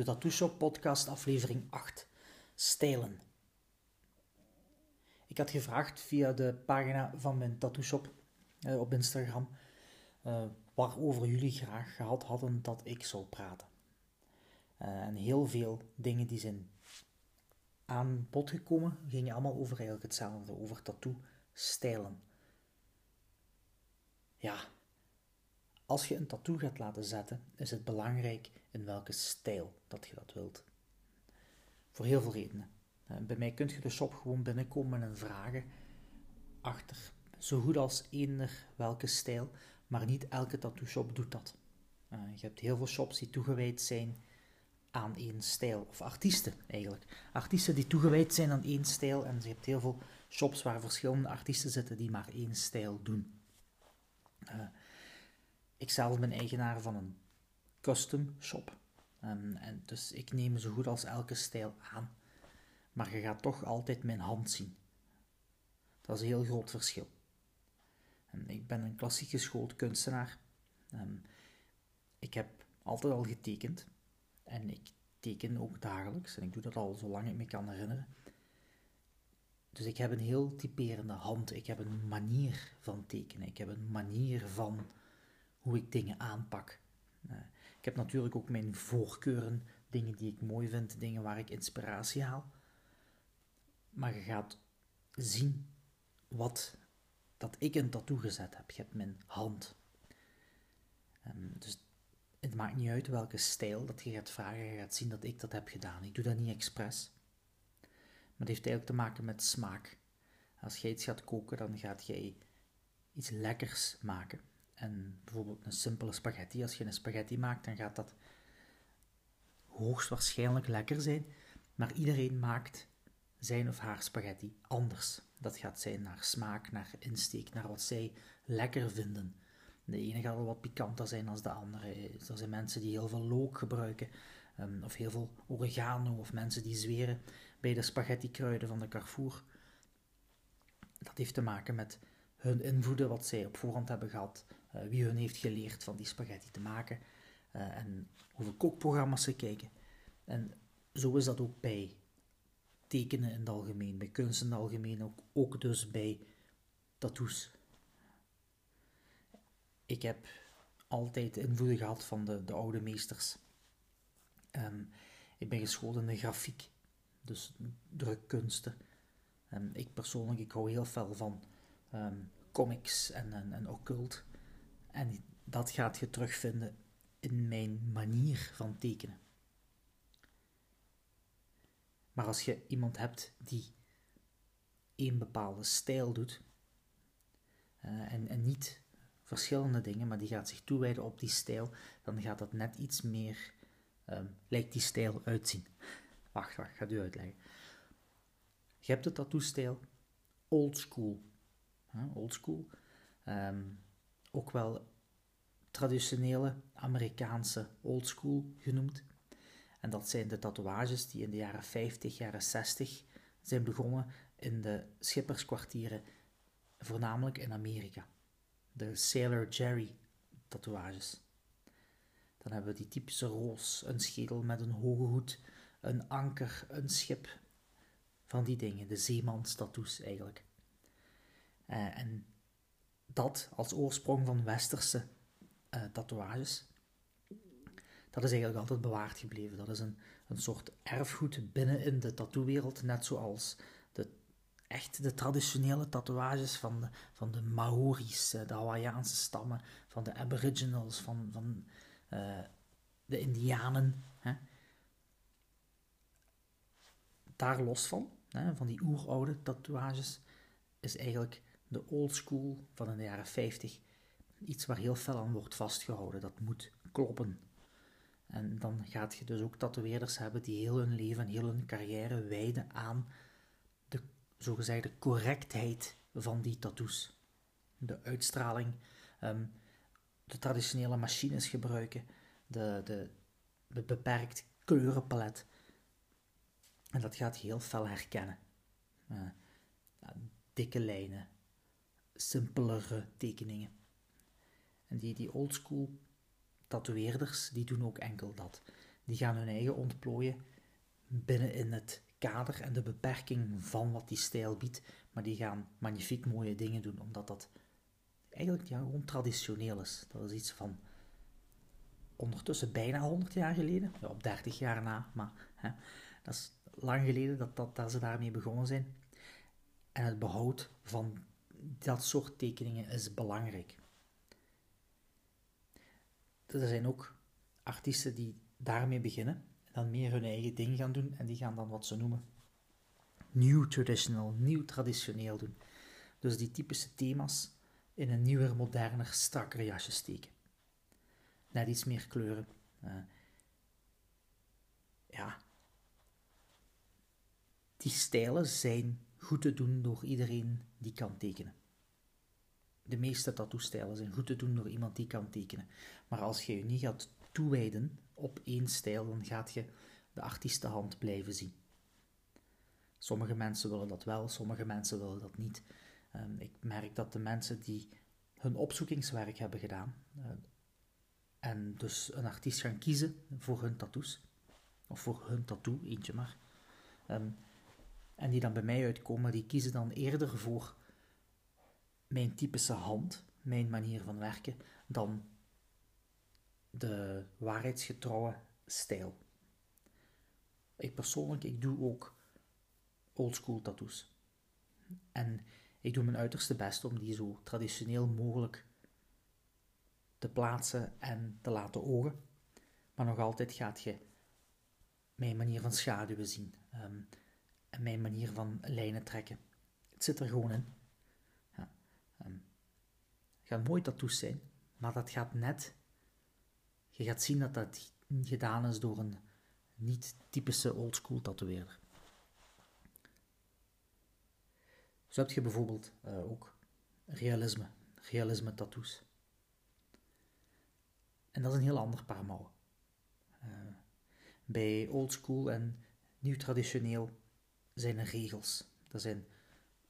de Tattoo Shop podcast aflevering 8. Stijlen. Ik had gevraagd via de pagina van mijn Tattoo Shop uh, op Instagram uh, waarover jullie graag gehad hadden dat ik zou praten. Uh, en heel veel dingen die zijn aan bod gekomen gingen allemaal over eigenlijk hetzelfde, over tattoo-stijlen. Ja, als je een tattoo gaat laten zetten, is het belangrijk in welke stijl dat je dat wilt. Voor heel veel redenen. Eh, bij mij kunt je de shop gewoon binnenkomen en vragen achter zo goed als eender welke stijl, maar niet elke tattoo shop doet dat. Uh, je hebt heel veel shops die toegewijd zijn aan één stijl, of artiesten eigenlijk. Artiesten die toegewijd zijn aan één stijl en je hebt heel veel shops waar verschillende artiesten zitten die maar één stijl doen. Ik zelf ben eigenaar van een custom shop. Um, en dus ik neem zo goed als elke stijl aan. Maar je gaat toch altijd mijn hand zien. Dat is een heel groot verschil. En ik ben een klassiek geschoold kunstenaar. Um, ik heb altijd al getekend. En ik teken ook dagelijks. En ik doe dat al zolang ik me kan herinneren. Dus ik heb een heel typerende hand. Ik heb een manier van tekenen. Ik heb een manier van ik dingen aanpak. Uh, ik heb natuurlijk ook mijn voorkeuren, dingen die ik mooi vind, dingen waar ik inspiratie haal. Maar je gaat zien wat dat ik een tattoo gezet heb. Je hebt mijn hand. Um, dus het maakt niet uit welke stijl dat je gaat vragen. Je gaat zien dat ik dat heb gedaan. Ik doe dat niet expres. Maar het heeft eigenlijk te maken met smaak. Als jij iets gaat koken, dan gaat jij iets lekkers maken. En bijvoorbeeld een simpele spaghetti, als je een spaghetti maakt, dan gaat dat hoogstwaarschijnlijk lekker zijn. Maar iedereen maakt zijn of haar spaghetti anders. Dat gaat zijn naar smaak, naar insteek, naar wat zij lekker vinden. De ene gaat wel wat pikanter zijn dan de andere. Er zijn mensen die heel veel look gebruiken, um, of heel veel oregano, of mensen die zweren bij de spaghetti-kruiden van de Carrefour. Dat heeft te maken met hun invoeden, wat zij op voorhand hebben gehad, uh, wie hun heeft geleerd van die spaghetti te maken uh, en hoeveel kookprogramma's ze kijken. En zo is dat ook bij tekenen in het algemeen, bij kunst in het algemeen, ook, ook dus bij tattoos. Ik heb altijd invloeden gehad van de, de oude meesters. Um, ik ben geschoold in de grafiek, dus drukkunsten. Um, ik persoonlijk, ik hou heel veel van um, comics en, en occult. En dat gaat je terugvinden in mijn manier van tekenen. Maar als je iemand hebt die een bepaalde stijl doet, uh, en, en niet verschillende dingen, maar die gaat zich toewijden op die stijl, dan gaat dat net iets meer, um, lijkt die stijl uitzien. Wacht, wacht, ik ga het u uitleggen. Je hebt de tattoo-stijl old school. Old school. Um, ook wel traditionele Amerikaanse oldschool genoemd. En dat zijn de tatoeages die in de jaren 50, jaren 60 zijn begonnen in de schipperskwartieren, voornamelijk in Amerika. De Sailor Jerry tatoeages. Dan hebben we die typische roos, een schedel met een hoge hoed, een anker, een schip. Van die dingen, de zeemanstattoos eigenlijk. Uh, en dat als oorsprong van westerse uh, tatoeages, dat is eigenlijk altijd bewaard gebleven. Dat is een, een soort erfgoed binnen in de tattoowereld, net zoals de, echt de traditionele tatoeages van de, van de Maori's, eh, de Hawaïaanse stammen, van de Aboriginals, van, van uh, de Indianen. Hè. Daar los van, hè, van die oeroude tatoeages, is eigenlijk de old school van in de jaren 50 iets waar heel fel aan wordt vastgehouden. Dat moet kloppen. En dan gaat je dus ook tatoeëerders hebben die heel hun leven en heel hun carrière wijden aan de zogezegde correctheid van die tattoos. De uitstraling, um, de traditionele machines gebruiken, de, de, beperkt kleurenpalet. En dat gaat je heel fel herkennen. Uh, dikke lijnen, simpelere tekeningen. En die, die oldschool tatoeëerders, die doen ook enkel dat. die gaan hun eigen ontplooien binnen in het kader en de beperking van wat die stijl biedt, maar die gaan magnifiek mooie dingen doen, omdat dat eigenlijk ja, gewoon traditioneel is. Dat is iets van ondertussen bijna 100 jaar geleden, ja, op 30 jaar na, maar hè, dat is lang geleden dat, dat, dat ze daarmee begonnen zijn. En het behoud van dat soort tekeningen is belangrijk. Er zijn ook artiesten die daarmee beginnen en dan meer hun eigen ding gaan doen en die gaan dan wat ze noemen new traditional, nieuw traditioneel doen. Dus die typische thema's in een nieuwer, moderner, strakker jasje steken. Net iets meer kleuren. Uh, ja. Die stijlen zijn goed te doen door iedereen die kan tekenen. De meeste tattoo-stijlen zijn goed te doen door iemand die kan tekenen. Maar als je je niet gaat toewijden op één stijl, dan gaat je de artiestenhand blijven zien. Sommige mensen willen dat wel, sommige mensen willen dat niet. Um, ik merk dat de mensen die hun opzoekingswerk hebben gedaan uh, en dus een artiest gaan kiezen voor hun tattoos, of voor hun tattoo, eentje maar, um, en die dan bij mij uitkomen, die kiezen dan eerder voor mijn typische hand, mijn manier van werken, dan de waarheidsgetrouwe stijl. Ik persoonlijk, ik doe ook oldschool tattoos. En ik doe mijn uiterste best om die zo traditioneel mogelijk te plaatsen en te laten ogen. Maar nog altijd gaat je mijn manier van schaduwen zien. Um, en mijn manier van lijnen trekken. Het zit er gewoon in. Ja. Um, het gaan mooi tattoos zijn, maar dat gaat net... Je gaat zien dat dat gedaan is door een niet typische oldschool tatoeëerder. Zo heb je bijvoorbeeld uh, ook realisme, realisme tattoos. En dat is een heel ander paar mouwen. Uh, bij oldschool en nieuw traditioneel zijn er regels. Er zijn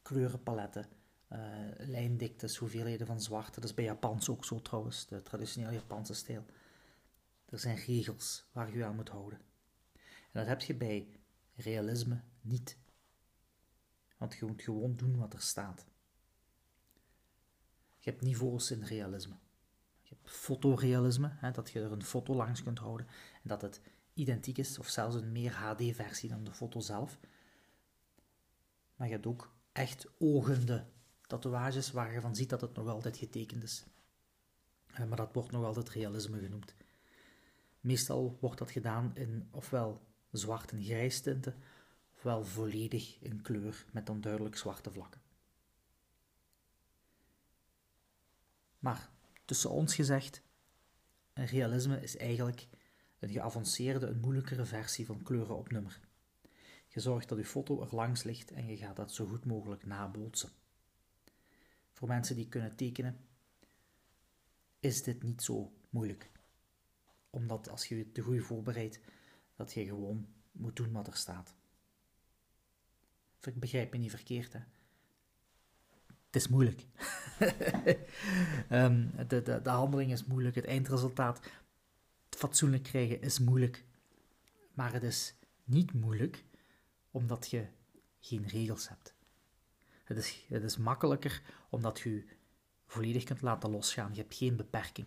kleurenpaletten, uh, lijndiktes, hoeveelheden van zwart. Dat is bij Japans ook zo trouwens, de traditionele Japanse stijl. Er zijn regels waar je aan moet houden. En dat heb je bij realisme niet. Want je moet gewoon doen wat er staat. Je hebt niveaus in realisme. Je hebt fotorealisme, hè, dat je er een foto langs kunt houden en dat het identiek is, of zelfs een meer HD-versie dan de foto zelf. Maar je hebt ook echt ogende tatoeages waar je van ziet dat het nog altijd getekend is. Eh, maar dat wordt nog altijd realisme genoemd. Meestal wordt dat gedaan in ofwel zwart en grijs tinten, ofwel volledig in kleur met dan duidelijk zwarte vlakken. Maar tussen ons gezegd, realisme is eigenlijk een geavanceerde, een moeilijkere versie van kleuren op nummer. Je zorgt dat je foto er langs ligt en je gaat dat zo goed mogelijk nabootsen. Voor mensen die kunnen tekenen, is dit niet zo moeilijk. Omdat als je je te goed voorbereidt, dat je gewoon moet doen wat er staat. Ik begrijp me niet verkeerd, hè. Het is moeilijk. um, de, de, de handeling is moeilijk, het eindresultaat fatsoenlijk krijgen is moeilijk. Maar het is niet moeilijk omdat je geen regels hebt. Het is, het is makkelijker omdat je volledig kunt laten losgaan. Je hebt geen beperking.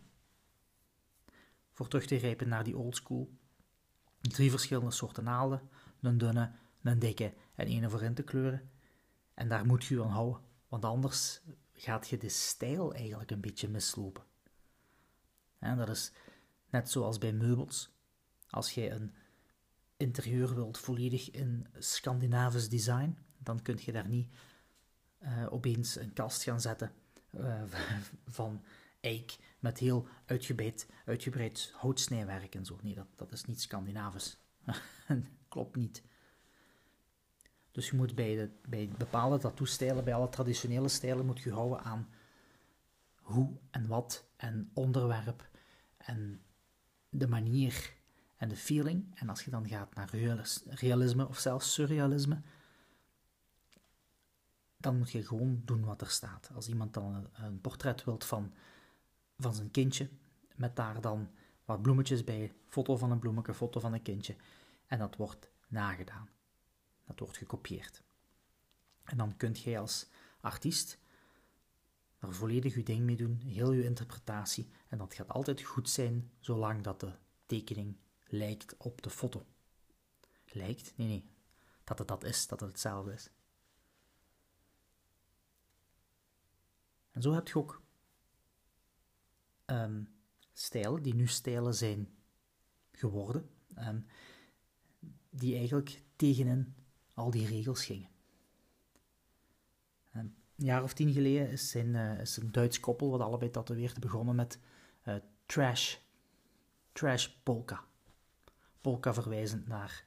Voor terug te grijpen naar die oldschool. Drie verschillende soorten naalden. Een dunne, een dikke en een voor in te kleuren. En daar moet je je aan houden. Want anders gaat je de stijl eigenlijk een beetje mislopen. En dat is net zoals bij meubels. Als je een interieur wilt volledig in Scandinavisch design, dan kun je daar niet uh, opeens een kast gaan zetten uh, van eik met heel uitgebreid, uitgebreid houtsnijwerk en zo. Nee, dat, dat is niet Scandinavisch. Klopt niet. Dus je moet bij, de, bij bepaalde tattoo-stijlen, bij alle traditionele stijlen, moet je houden aan hoe en wat en onderwerp en de manier en de feeling. En als je dan gaat naar realisme of zelfs surrealisme, dan moet je gewoon doen wat er staat. Als iemand dan een, portret wilt van, van zijn kindje, met daar dan wat bloemetjes bij, foto van een bloemetje, foto van een kindje. En dat wordt nagedaan. Dat wordt gekopieerd. En dan kunt jij als artiest er volledig je ding mee doen, heel je interpretatie. En dat gaat altijd goed zijn, zolang dat de tekening lijkt op de foto. Lijkt? Nee, nee. Dat het dat is, dat het hetzelfde is. En zo heb je ook um, stijlen, die nu stijlen zijn geworden, um, die eigenlijk tegenin al die regels gingen. Um, een jaar of tien geleden is, zijn, uh, is een Duits koppel, wat allebei tatoeëert, begonnen met uh, trash, trash polka. Polka verwijzend naar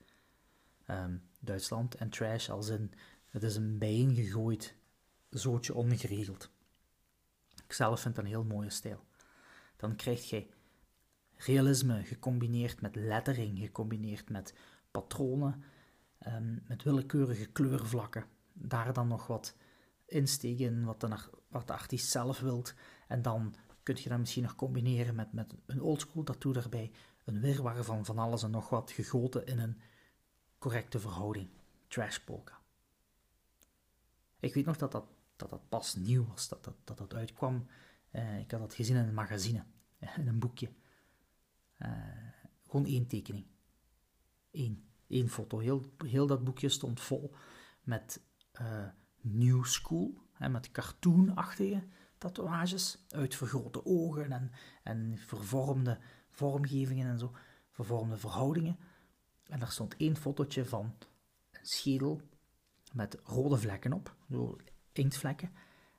Duitsland en trash als in, het is een bijeengegooid zootje ongeregeld. Ik zelf vind dat een heel mooie stijl. Dan krijg je realisme gecombineerd met lettering, gecombineerd met patronen, um, met willekeurige kleurvlakken. Daar dan nog wat insteken wat de, wat de artiest zelf wilt. En dan kun je dat misschien nog combineren met, met een oldschool tattoo erbij. Een wirwar van van alles en nog wat gegoten in een correcte verhouding. Trash polka. Ik weet nog dat dat dat dat pas nieuw was, dat dat, dat, uitkwam. Uh, ik had dat gezien in een magazine, in een boekje. Uh, gewoon één tekening. Eén, foto. Heel, heel dat boekje stond vol met uh, new school, hè, met cartoonachtige tatoeages, uitvergrote ogen en, en vervormde vormgevingen en zo, vervormde verhoudingen. En daar stond één fotootje van een schedel met rode vlekken op, zo inktvlekken.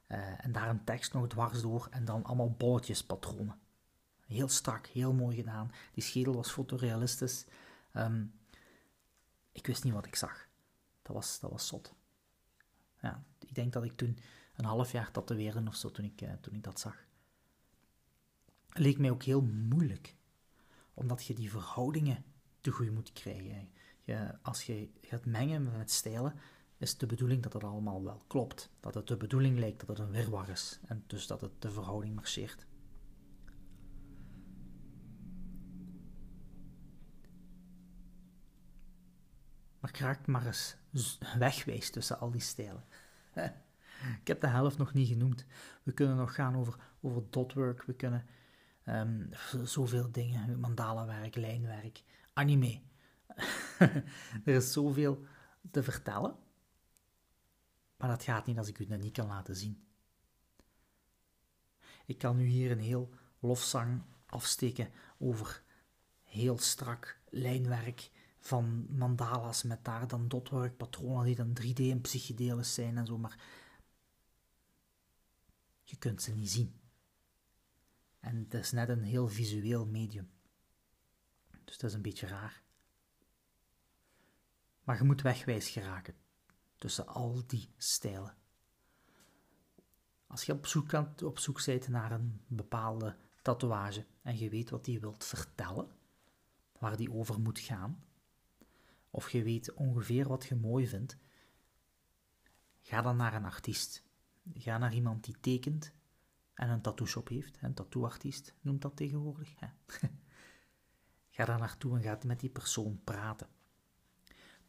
Uh, en daar een tekst nog dwars door en dan allemaal bolletjespatronen. Heel strak, heel mooi gedaan. Die schedel was fotorealistisch. Um, ik wist niet wat ik zag. Dat was, dat was zot. Ja, ik denk dat ik toen een half jaar tatoeëerde of zo toen ik, uh, toen ik dat zag. Leek mij ook heel moeilijk, omdat je die verhoudingen te goed moet krijgen. Als je gaat mengen met stijlen, is de bedoeling dat het allemaal wel klopt. Dat het de bedoeling lijkt dat het een wirwar is en dus dat het de verhouding marcheert. Maar kraak maar eens wegwijs tussen al die stijlen. Ik heb de helft nog niet genoemd. We kunnen nog gaan over, over dotwork, we kunnen um, zoveel dingen, mandala-werk, lijnwerk, anime. er is zoveel te vertellen. Maar dat gaat niet als ik u dat niet kan laten zien. Ik kan u hier een heel lofzang afsteken over heel strak lijnwerk van mandala's met daar dan dotwork patronen die dan 3D en psychedelisch zijn en zo, maar je kunt ze niet zien. En het is net een heel visueel medium. Dus dat is een beetje raar. Maar je moet wegwijs geraken tussen al die stijlen. Als je op zoek, op zoek bent naar een bepaalde tatoeage en je weet wat die wilt vertellen, waar die over moet gaan, of je weet ongeveer wat je mooi vindt, ga dan naar een artiest. Ga naar iemand die tekent en een tattoo-shop heeft. Een tattooartiest noemt dat tegenwoordig. ga daar naartoe en ga met die persoon praten.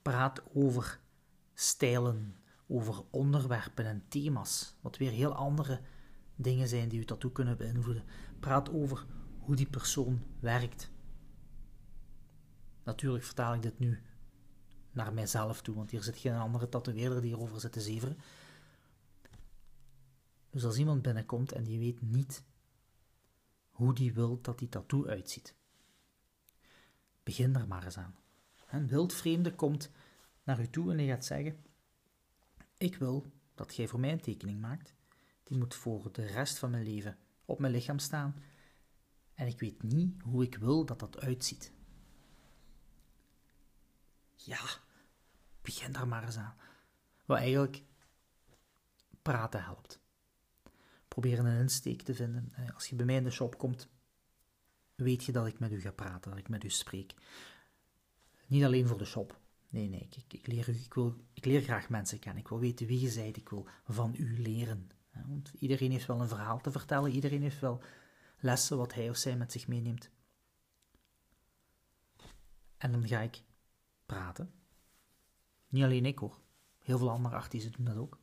Praat over stijlen, over onderwerpen en thema's, wat weer heel andere dingen zijn die u tattoo kunnen beïnvloeden. Praat over hoe die persoon werkt. Natuurlijk vertaal ik dit nu naar mijzelf toe, want hier zit geen andere tatoeëerder die hierover zit te zeveren. Dus als iemand binnenkomt en die weet niet hoe die wil dat die tattoo uitziet, begin daar maar eens aan. Een wildvreemde komt naar u toe en hij gaat zeggen: Ik wil dat jij voor mij een tekening maakt. Die moet voor de rest van mijn leven op mijn lichaam staan. En ik weet niet hoe ik wil dat dat uitziet. Ja, begin daar maar eens aan. Wat eigenlijk praten helpt. Probeer een insteek te vinden. Eh, als je bij mij in de shop komt, weet je dat ik met u ga praten, dat ik met u spreek. Niet alleen voor de shop, Nee, nee, ik, ik, leer, ik, wil, ik leer graag mensen kennen. Ik wil weten wie je bent. Ik wil van u leren. Want iedereen heeft wel een verhaal te vertellen. Iedereen heeft wel lessen wat hij of zij met zich meeneemt. En dan ga ik praten. Niet alleen ik hoor. Heel veel andere artiesten doen dat ook.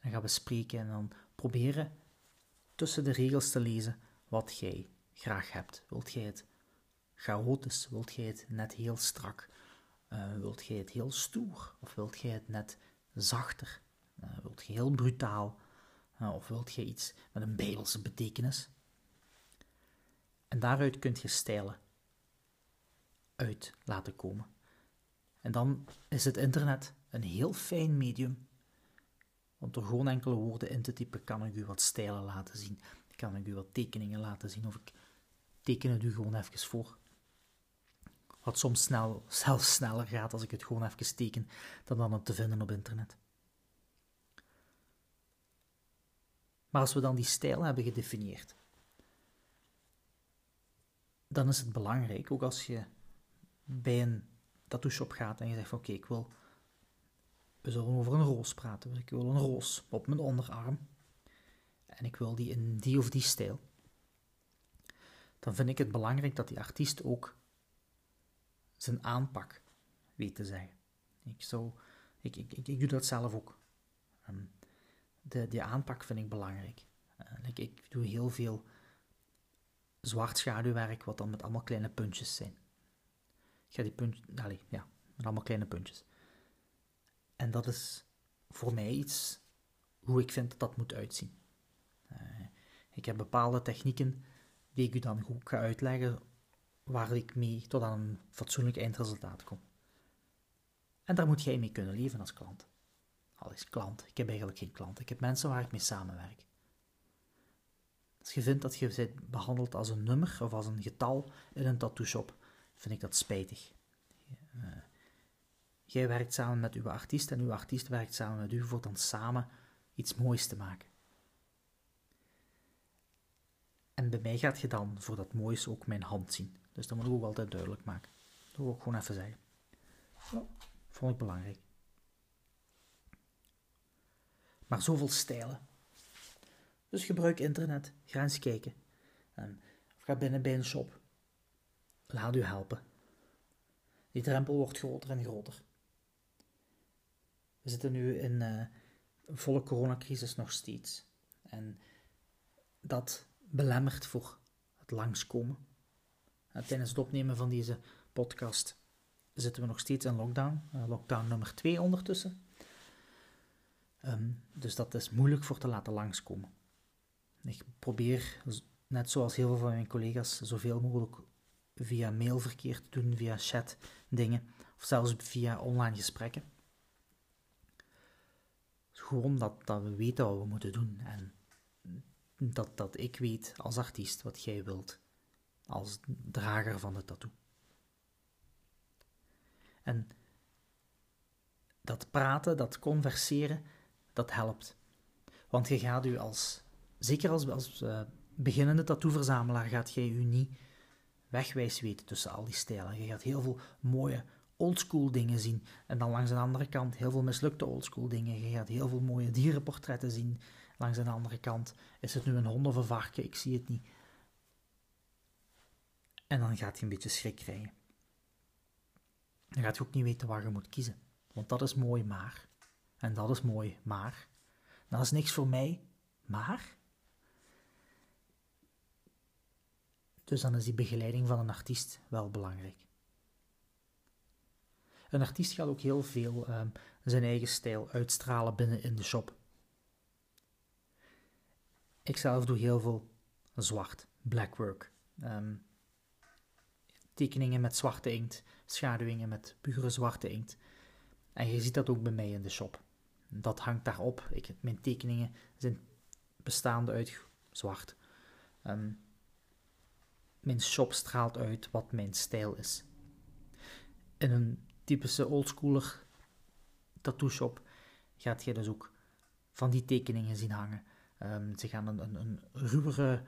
Dan gaan we spreken en dan proberen tussen de regels te lezen wat jij graag hebt. Wilt jij het chaotisch? Wilt jij het net heel strak? Uh, wilt jij het heel stoer? Of wilt jij het net zachter? Uh, wilt je heel brutaal? Uh, of wilt je iets met een bijbelse betekenis? En daaruit kunt je stijlen uit laten komen. En dan is het internet een heel fijn medium. Want door gewoon enkele woorden in te typen kan ik u wat stijlen laten zien. Kan ik u wat tekeningen laten zien of ik teken het u gewoon even voor. Wat soms snel, zelfs sneller gaat als ik het gewoon even teken dan dan het te vinden op internet. Maar als we dan die stijl hebben gedefinieerd, dan is het belangrijk, ook als je bij een tattoo shop gaat en je zegt van oké, ik wil, we zullen over een roos praten, ik wil een roos op mijn onderarm en ik wil die in die of die stijl, dan vind ik het belangrijk dat die artiest ook zijn aanpak weet te zeggen. Ik, zou, ik, ik, ik, doe dat zelf ook. Ehm, de, die aanpak vind ik belangrijk. ik, doe heel veel zwart schaduwwerk, wat dan met allemaal kleine puntjes zijn. Ik ga die puntjes, ja, met allemaal kleine puntjes. En dat is voor mij iets hoe ik vind dat dat moet uitzien. Uh, ik heb bepaalde technieken die ik u dan goed ga uitleggen, waar ik mee tot aan een fatsoenlijk eindresultaat kom. En daar moet jij mee kunnen leven als klant. Al is klant, ik heb eigenlijk geen klant, ik heb mensen waar ik mee samenwerk. Als je vindt dat je bent behandeld als een nummer of als een getal in een tattoo shop, vind ik dat spijtig. Uh, jij werkt samen met uw artiest en uw artiest werkt samen met u voor dan samen iets moois te maken. En bij mij gaat je dan voor dat moois ook mijn hand zien. Dus dat moet ik ook altijd duidelijk maken. Dat wil ik gewoon even zeggen. Ja, vond ik belangrijk. Maar zoveel stijlen. Dus gebruik internet. Ga eens kijken. En, of ga binnen bij een shop. Laat u helpen. Die drempel wordt groter en groter. We zitten nu in een volle coronacrisis nog steeds. En dat belemmert voor het langskomen. En tijdens het opnemen van deze podcast zitten we nog steeds in lockdown. Uh, lockdown nummer 2 ondertussen. Um, dus dat is moeilijk voor te laten langskomen. Ik probeer, net zoals heel veel van mijn collega's, zoveel mogelijk via mailverkeer te doen, via chat dingen, of zelfs via online gesprekken. Gewoon dat, we weten wat we moeten doen en dat, dat ik weet als artiest wat jij wilt, als drager van de tattoo. En dat praten, dat converseren, dat helpt. Want je gaat u als zeker als, als uh, beginnende tattoo-verzamelaar gaat jij je niet wegwijs weten tussen al die stijlen. Je gaat heel veel mooie oldschool dingen zien. En dan langs de andere kant heel veel mislukte oldschool dingen. Je gaat heel veel mooie dierenportretten zien. Langs de andere kant is het nu een hond of een varken, ik zie het niet. En dan gaat je een beetje schrik krijgen. Dan gaat je ook niet weten waar je moet kiezen. Want dat is mooi, maar. En dat is mooi, maar. Dat is niks voor mij, maar. Dus dan is die begeleiding van een artiest wel belangrijk. Een artiest gaat ook heel veel um, zijn eigen stijl uitstralen binnen in de shop. Ik zelf doe heel veel zwart, blackwork. Um, tekeningen met zwarte inkt, schaduwingen met pure zwarte inkt. En je ziet dat ook bij mij in de shop. Dat hangt daarop. Ik, mijn tekeningen zijn bestaande uit zwart. Um, mijn shop straalt uit wat mijn stijl is. In een typische oldschooler tattoo shop gaat je dus ook van die tekeningen zien hangen. Um, ze gaan een, een, een ruwere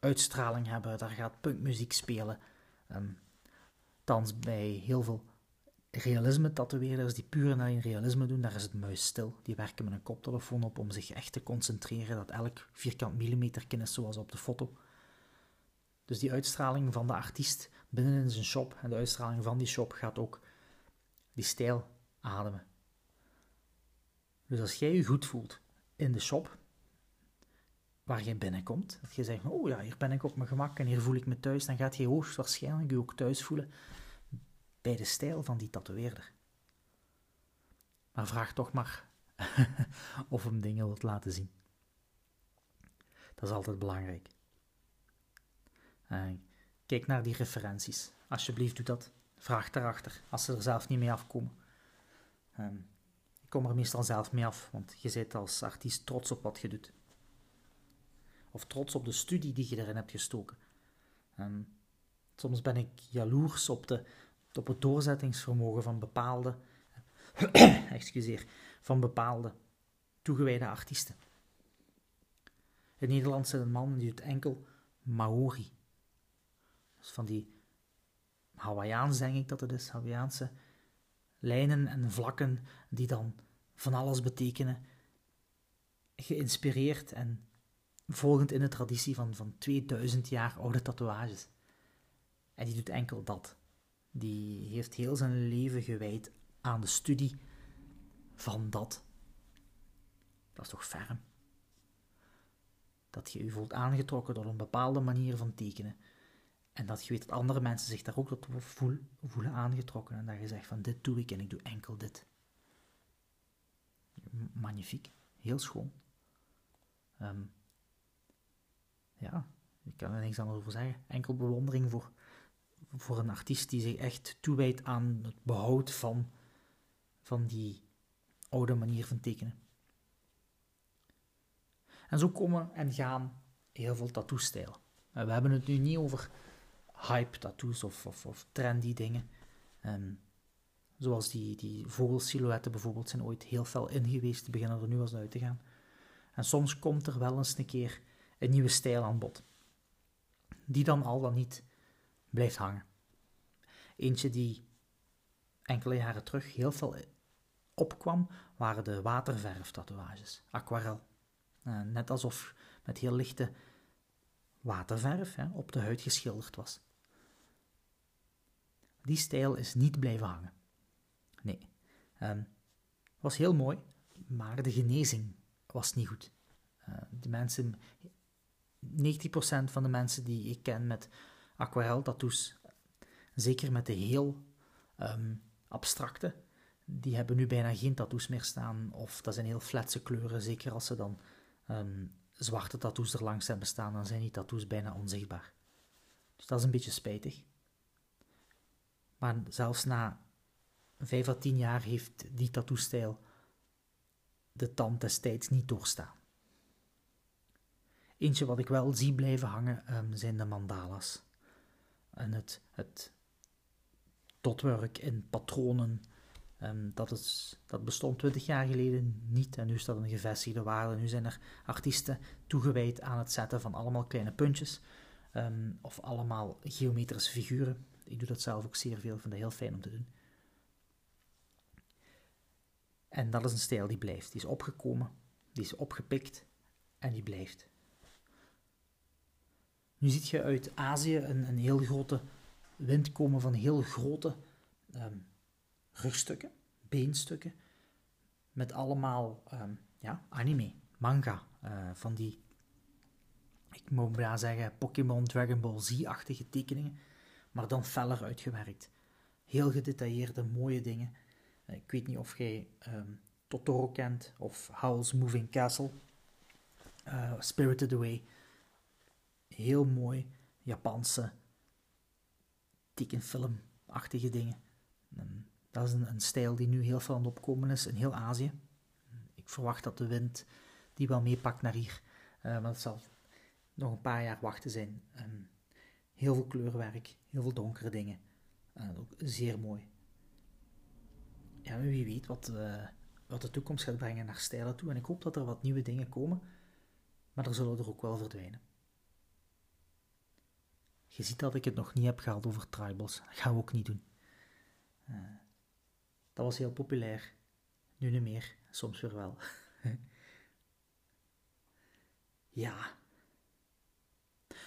uitstraling hebben, daar gaat punkmuziek spelen. Um, thans bij heel veel realisme tatoeëerders die puur naar realisme doen, daar is het muis stil. Die werken met een koptelefoon op om zich echt te concentreren dat elk vierkant millimeter is zoals op de foto. Dus die uitstraling van de artiest binnen in zijn shop en de uitstraling van die shop gaat ook die stijl ademen. Dus als jij je goed voelt in de shop waar je binnenkomt, dat je zegt, oh ja, hier ben ik op mijn gemak en hier voel ik me thuis, dan gaat je hoogstwaarschijnlijk je ook thuis voelen bij de stijl van die tatoeëerder. Maar vraag toch maar of hem dingen wilt laten zien. Dat is altijd belangrijk. kijk naar die referenties. Alsjeblieft, doe dat. Vraag daarachter, als ze er zelf niet mee afkomen. Ehm, ik kom er meestal zelf mee af, want je bent als artiest trots op wat je doet. Of trots op de studie die je erin hebt gestoken. Ehm, soms ben ik jaloers op, de, op het doorzettingsvermogen van bepaalde, excuseer, van bepaalde toegewijde artiesten. In Nederland zit een man die doet enkel Maori. Dus van die Hawaiiaans denk ik dat het is, Hawaiiaanse lijnen en vlakken die dan van alles betekenen. Geïnspireerd en volgend in de traditie van, van 2000 jaar oude tatoeages. En die doet enkel dat. Die heeft heel zijn leven gewijd aan de studie van dat. Dat is toch ferm? Dat je je voelt aangetrokken door een bepaalde manier van tekenen. En dat je weet dat andere mensen zich daar ook tot voelen aangetrokken. En dat je zegt van dit doe ik en ik doe enkel dit. Magnifiek. Heel schoon. Ehm, ja, ik kan er niks anders over zeggen. Enkel bewondering voor, voor een artiest die zich echt toewijdt aan het behoud van, van die oude manier van tekenen. En zo komen en gaan heel veel tattoo-stijlen. We hebben het nu niet over hype tattoos of, of, trendy dingen. Um, zoals die, die vogelsilhouetten bijvoorbeeld zijn ooit heel fel in geweest, beginnen er nu eens uit te gaan. En soms komt er wel eens een keer een nieuwe stijl aan bod, die dan al dan niet blijft hangen. Eentje die enkele jaren terug heel veel opkwam, waren de waterverf-tatoeages, aquarel. Uh, net alsof met heel lichte waterverf hè, op de huid geschilderd was. Die stijl is niet blijven hangen. Nee. Um, was heel mooi, maar de genezing was niet goed. Uh, de mensen, 90% van de mensen die ik ken met aquarel-tattoos, zeker met de heel um, abstracte, die hebben nu bijna geen tattoos meer staan. Of dat zijn heel flatse kleuren, zeker als ze dan zwarte tattoos er langs hebben staan, dan zijn die tattoos bijna onzichtbaar. Dus dat is een beetje spijtig. Maar zelfs na 5 à 10 jaar heeft die tattoo-stijl de tand destijds niet doorstaan. Eentje wat ik wel zie blijven hangen um, zijn de mandala's. En het, het totwerk in patronen. Um, dat, is, dat bestond 20 jaar geleden niet en nu is dat een gevestigde waarde. Nu zijn er artiesten toegewijd aan het zetten van allemaal kleine puntjes um, of allemaal geometrische figuren. Ik doe dat zelf ook zeer veel, vind dat heel fijn om te doen. En dat is een stijl die blijft. Die is opgekomen, die is opgepikt en die blijft. Nu ziet je uit Azië een, een heel grote wind komen van heel grote um, rugstukken, beenstukken, met allemaal um, ja, anime, manga, uh, van die, ik moet bijna zeggen, Pokémon, Dragon Ball Z-achtige tekeningen maar dan feller uitgewerkt. Heel gedetailleerde, mooie dingen. Eh, ik weet niet of jij um, Totoro kent of Howl's Moving Castle. Uh, Spirited Away. Heel mooi Japanse tekenfilmachtige dingen. Dat is een, een, stijl die nu heel veel aan het opkomen is in heel Azië. Ik verwacht dat de wind die wel meepakt naar hier. Uh, maar het zal nog een paar jaar wachten zijn. Heel veel kleurwerk, heel veel donkere dingen. En ook zeer mooi. Ja, wie weet wat, uh, wat de toekomst gaat brengen naar stijlen toe. En ik hoop dat er wat nieuwe dingen komen. Maar er zullen er ook wel verdwijnen. Je ziet dat ik het nog niet heb gehad over tribals. Dat gaan we ook niet doen. Uh, dat was heel populair. Nu niet meer. Soms weer wel. ja,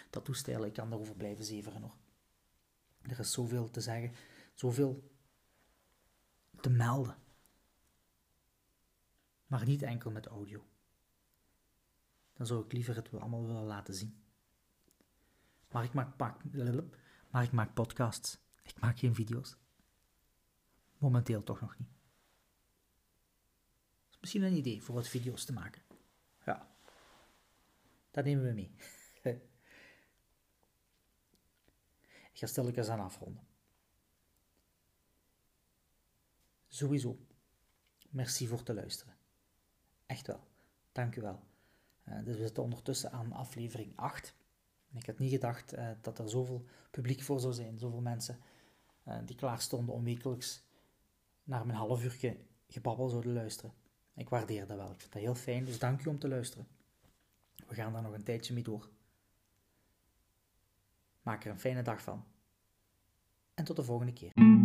tattoo-stijlen, ik kan daarover blijven zeveren nog. Er is zoveel te zeggen, zoveel te melden. Maar niet enkel met audio. Dan zou ik liever het allemaal willen laten zien. Maar ik maak, maar ik maak podcasts. Ik maak geen video's. Momenteel toch nog niet. Dat is misschien een idee voor wat video's te maken. Ja. Dat nemen we mee. Ik ga aan afronden. Sowieso. Merci voor te luisteren. Echt wel. Dank u wel. Uh, dus we zitten ondertussen aan aflevering 8. Ik had niet gedacht uh, dat er zoveel publiek voor zou zijn, zoveel mensen uh, die klaar stonden om wekelijks naar mijn half uurtje gebabbel zouden luisteren. Ik waardeer dat wel. Ik vind dat heel fijn, dus dank u om te luisteren. We gaan daar nog een tijdje mee door. Maak er een fijne dag van. En tot de volgende keer.